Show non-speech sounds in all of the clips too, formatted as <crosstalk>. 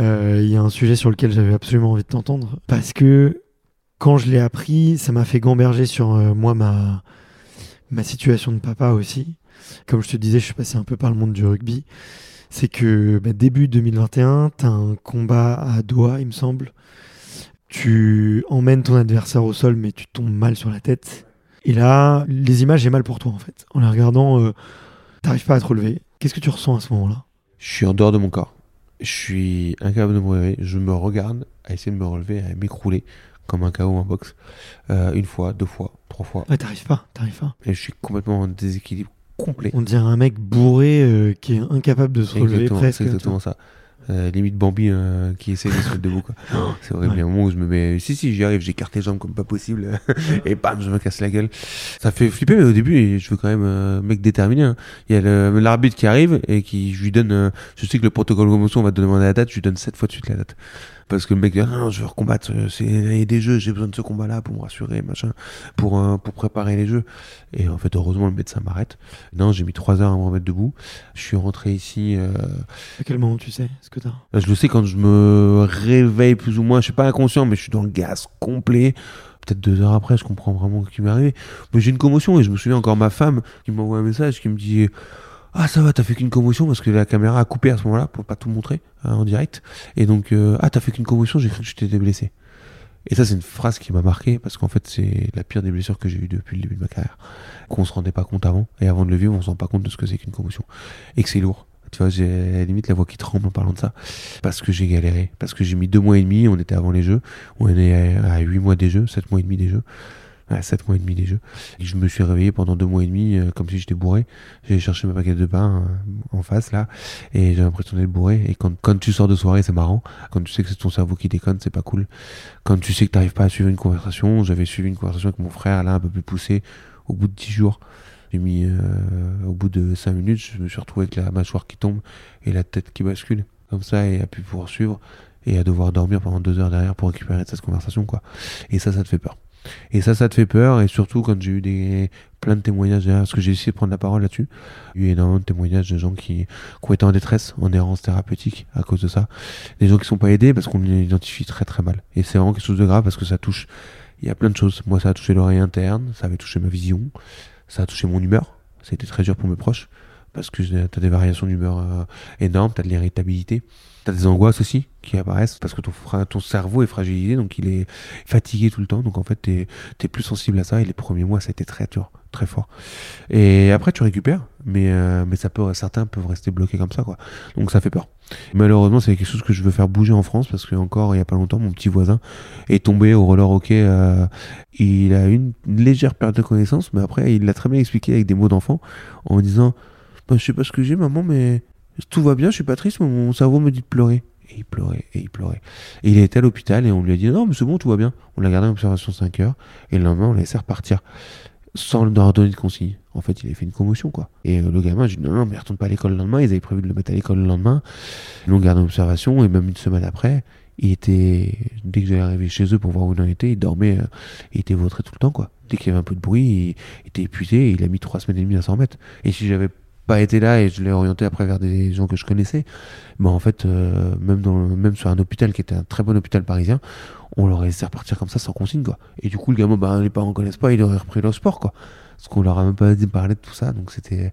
Euh, Il y a un sujet sur lequel j'avais absolument envie de t'entendre parce que quand je l'ai appris, ça m'a fait gamberger sur euh, moi ma ma situation de papa aussi. Comme je te disais, je suis passé un peu par le monde du rugby. C'est que bah, début 2021, tu as un combat à Doha, il me semble. Tu emmènes ton adversaire au sol, mais tu tombes mal sur la tête. Et là, les images, j'ai mal pour toi en fait. En les regardant, euh, t'arrives pas à te relever. Qu'est-ce que tu ressens à ce moment-là? Je suis en dehors de mon corps. Je suis incapable de me réveiller. Je me regarde à essayer de me relever, à m'écrouler comme un KO en boxe. Euh, une fois, deux fois, trois fois. Ouais, t'arrives pas, t'arrives pas. Et je suis complètement en déséquilibre complet. On dirait un mec bourré euh, qui est incapable de se relever Exactement, presque. c'est exactement ça. Euh, limite Bambi euh, qui essaie de se mettre debout. quoi. <laughs> C'est horrible. Il y a un moment où je me mets. Si, si, j'y arrive, j'écarte les jambes comme pas possible. <laughs> et bam, je me casse la gueule. Ça fait flipper, mais au début, je veux quand même euh, mec déterminé. hein. Il y a le- l'arbitre qui arrive et qui je lui donne. euh, je sais que le protocole commotion on va te demander la date, je lui donne sept fois de suite la date. Parce que le mec dit, ah non, je veux recombattre, euh, c'est il y a des jeux, j'ai besoin de ce combat-là pour me rassurer, machin, pour, euh, pour préparer les jeux. Et en fait, heureusement, le médecin m'arrête. Non, j'ai mis trois heures à me remettre debout. Je suis rentré ici. euh, À quel moment tu sais ce que t'as je le sais quand je me réveille plus ou moins, je suis pas inconscient, mais je suis dans le gaz complet. Peut-être deux heures après, je comprends vraiment ce qui m'est arrivé. Mais j'ai une commotion et je me souviens encore ma femme qui m'envoie un message qui me dit Ah, ça va, t'as fait qu'une commotion parce que la caméra a coupé à ce moment-là pour pas tout montrer hein, en direct. Et donc, euh, Ah, t'as fait qu'une commotion, j'ai cru que je t'étais blessé. Et ça, c'est une phrase qui m'a marqué parce qu'en fait, c'est la pire des blessures que j'ai eues depuis le début de ma carrière. Qu'on se rendait pas compte avant. Et avant de le vivre, on se rend pas compte de ce que c'est qu'une commotion. Et que c'est lourd. Tu vois, j'ai à limite la voix qui tremble en parlant de ça. Parce que j'ai galéré. Parce que j'ai mis deux mois et demi. On était avant les jeux. On est à huit mois des jeux, sept mois et demi des jeux. Ouais, sept mois et demi des jeux. Et je me suis réveillé pendant deux mois et demi euh, comme si j'étais bourré. J'ai cherché ma paquet de pain euh, en face là. Et j'ai l'impression d'être bourré. Et quand, quand tu sors de soirée, c'est marrant. Quand tu sais que c'est ton cerveau qui déconne, c'est pas cool. Quand tu sais que t'arrives pas à suivre une conversation. J'avais suivi une conversation avec mon frère là un peu plus poussé au bout de dix jours. J'ai mis, euh, au bout de 5 minutes, je me suis retrouvé avec la mâchoire qui tombe et la tête qui bascule, comme ça, et à pu poursuivre et à devoir dormir pendant deux heures derrière pour récupérer cette conversation, quoi. Et ça, ça te fait peur. Et ça, ça te fait peur, et surtout quand j'ai eu des, plein de témoignages derrière, parce que j'ai essayé de prendre la parole là-dessus. Il y a eu énormément de témoignages de gens qui, qui ont été en détresse, en errance thérapeutique à cause de ça. Des gens qui sont pas aidés parce qu'on les identifie très très mal. Et c'est vraiment quelque chose de grave parce que ça touche, il y a plein de choses. Moi, ça a touché l'oreille interne, ça avait touché ma vision, ça a touché mon humeur. Ça a été très dur pour mes proches parce que tu as des variations d'humeur euh, énormes, tu as de l'irritabilité, tu as des angoisses aussi qui apparaissent parce que ton, cerveau est fragilisé, donc il est fatigué tout le temps. Donc en fait, tu es, plus sensible à ça. Et les premiers mois, ça a été très dur, très fort. Et après, tu récupères, mais, euh, mais ça peut, certains peuvent rester bloqués comme ça. quoi. Donc ça fait peur. Malheureusement, c'est quelque chose que je veux faire bouger en France parce que encore il y a pas longtemps, mon petit voisin est tombé au roller hockey. euh, il a eu une légère perte de connaissance, mais après il l'a très bien expliqué avec des mots d'enfant en disant bah, Je sais pas ce que j'ai, maman, mais tout va bien, je suis pas triste, mais mon cerveau me dit de pleurer. Et il pleurait, et il pleurait. Et il était à l'hôpital et on lui a dit Non, mais c'est bon, tout va bien. On l'a gardé en observation 5 heures et le lendemain, on l'a laissé repartir sans leur donner de consigne. En fait, il avait fait une commotion, quoi. Et euh, le gamin, j'ai dit non, non, mais retourne pas à l'école le lendemain. Ils avaient prévu de le mettre à l'école le lendemain. Ils l'ont gardé en observation et même une semaine après, il était, dès que j'allais arriver chez eux pour voir où il en était, il dormait, euh, il était vautré tout le temps, quoi. Dès qu'il y avait un peu de bruit, il, était épuisé il a mis trois semaines et demie à s'en remettre. Et si j'avais pas été là et je l'ai orienté après vers des gens que je connaissais, bah en fait, euh, même, dans, même sur un hôpital qui était un très bon hôpital parisien, on l'aurait laissé repartir comme ça sans consigne, quoi. Et du coup, le gamin, bah, les parents connaissent pas, il aurait repris le sport, quoi. Parce qu'on leur a même pas parler de tout ça, donc c'était,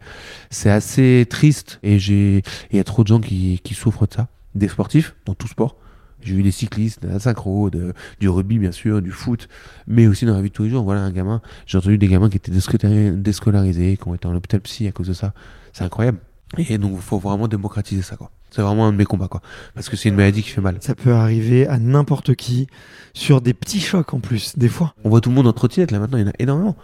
c'est assez triste. Et il y a trop de gens qui souffrent de ça, des sportifs, dans tout sport. J'ai vu des cyclistes, de la synchro, de, du rugby bien sûr, du foot, mais aussi dans la vie de tous les jours. Voilà un gamin, j'ai entendu des gamins qui étaient déscolari- déscolarisés, qui ont été en hôpital psy à cause de ça. C'est incroyable. Et donc il faut vraiment démocratiser ça, quoi. C'est vraiment un de mes combats, quoi. Parce que c'est une maladie qui fait mal. Ça peut arriver à n'importe qui sur des petits chocs en plus, des fois. On voit tout le monde en trottinette là maintenant, il y en a énormément.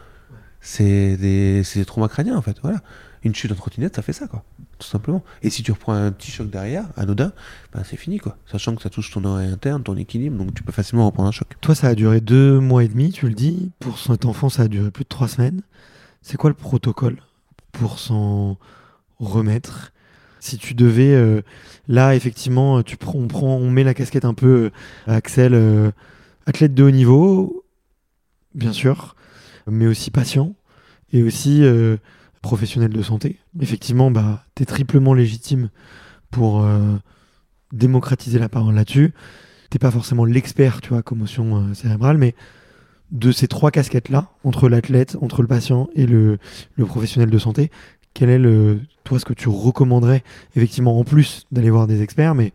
C'est des, c'est des traumas crâniens en fait, voilà. Une chute en trottinette, ça fait ça, quoi. Tout simplement. Et si tu reprends un petit choc derrière, anodin, ben c'est fini, quoi. Sachant que ça touche ton oreille interne, ton équilibre, donc tu peux facilement reprendre un choc. Toi, ça a duré deux mois et demi, tu le dis. Pour cet enfant, ça a duré plus de trois semaines. C'est quoi le protocole pour s'en remettre? Si tu devais, euh, là, effectivement, tu prends, on, prend, on met la casquette un peu euh, Axel, euh, athlète de haut niveau, bien sûr, mais aussi patient et aussi professionnel de santé. Effectivement, bah, tu es triplement légitime pour euh, démocratiser la parole là-dessus. T'es pas forcément l'expert, tu vois, commotion euh, cérébrale, mais de ces trois casquettes-là, entre l'athlète, entre le patient et le, le professionnel de santé, quel est le, toi, ce que tu recommanderais, effectivement, en plus d'aller voir des experts, mais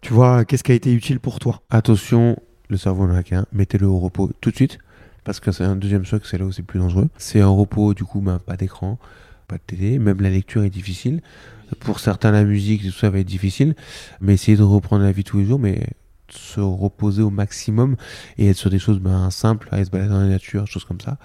tu vois, qu'est-ce qui a été utile pour toi? Attention, le cerveau a qu'un, mettez-le au repos tout de suite, parce que c'est un deuxième choc, c'est là où c'est plus dangereux. C'est un repos, du coup, ben, pas d'écran, pas de télé, même la lecture est difficile. Pour certains, la musique, tout ça va être difficile, mais essayez de reprendre la vie tous les jours, mais se reposer au maximum et être sur des choses ben, simples, aller se balader dans la nature, choses comme ça.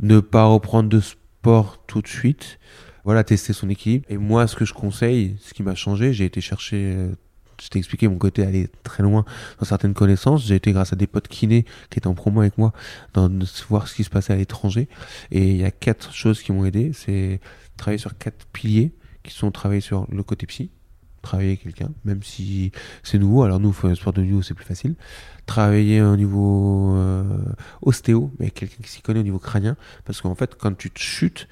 Ne pas reprendre de sport tout de suite. Voilà, tester son équilibre. Et moi, ce que je conseille, ce qui m'a changé, j'ai été chercher, euh, je t'ai expliqué mon côté aller très loin dans certaines connaissances. J'ai été grâce à des potes kinés qui étaient en promo avec moi, dans voir ce qui se passait à l'étranger. Et il y a quatre choses qui m'ont aidé. C'est travailler sur quatre piliers qui sont travailler sur le côté psy, travailler avec quelqu'un, même si c'est nouveau. Alors nous, un sport de niveau, c'est plus facile. Travailler au niveau euh, ostéo, mais avec quelqu'un qui s'y connaît au niveau crânien, parce qu'en fait, quand tu te chutes,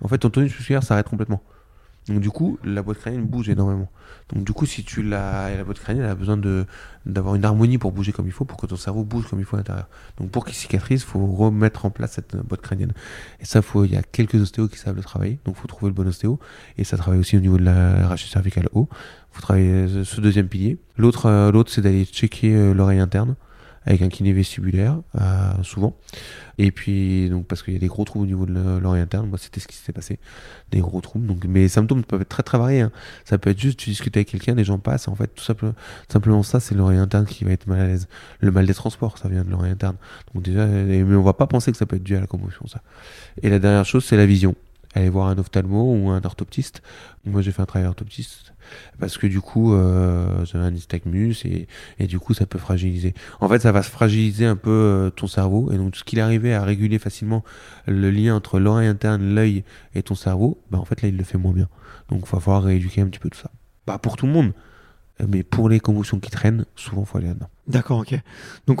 en fait, ton tonus musculaire s'arrête complètement. Donc du coup, la boîte crânienne bouge énormément. Donc du coup, si tu l'as, la boîte crânienne elle a besoin de d'avoir une harmonie pour bouger comme il faut, pour que ton cerveau bouge comme il faut à l'intérieur. Donc pour qu'il cicatrise, il faut remettre en place cette boîte crânienne. Et ça, faut, il y a quelques ostéos qui savent le travailler. Donc faut trouver le bon ostéo. Et ça travaille aussi au niveau de la rachis cervicale haut. Faut travailler ce deuxième pilier. L'autre, euh, l'autre, c'est d'aller checker euh, l'oreille interne avec un kiné vestibulaire, euh, souvent. Et puis, donc, parce qu'il y a des gros trous au niveau de l'oreille interne, moi, c'était ce qui s'était passé. Des gros trous. Donc, mes symptômes peuvent être très, très variés. Hein. Ça peut être juste, tu discutes avec quelqu'un, des gens passent, en fait, tout simplement, simplement ça, c'est l'oreille interne qui va être mal à l'aise. Le mal des transports, ça vient de l'oreille interne. Donc, déjà, mais on va pas penser que ça peut être dû à la commotion, ça. Et la dernière chose, c'est la vision aller voir un ophtalmo ou un orthoptiste. Moi, j'ai fait un travail orthoptiste parce que du coup, euh, j'avais un nystagmus et, et du coup, ça peut fragiliser. En fait, ça va se fragiliser un peu euh, ton cerveau et donc ce qu'il arrivait à réguler facilement le lien entre l'oreille interne, l'œil et ton cerveau, bah en fait là, il le fait moins bien. Donc, il va falloir rééduquer un petit peu tout ça. Bah pour tout le monde, mais pour les commotions qui traînent, souvent, il faut aller là-dedans. D'accord, ok. Donc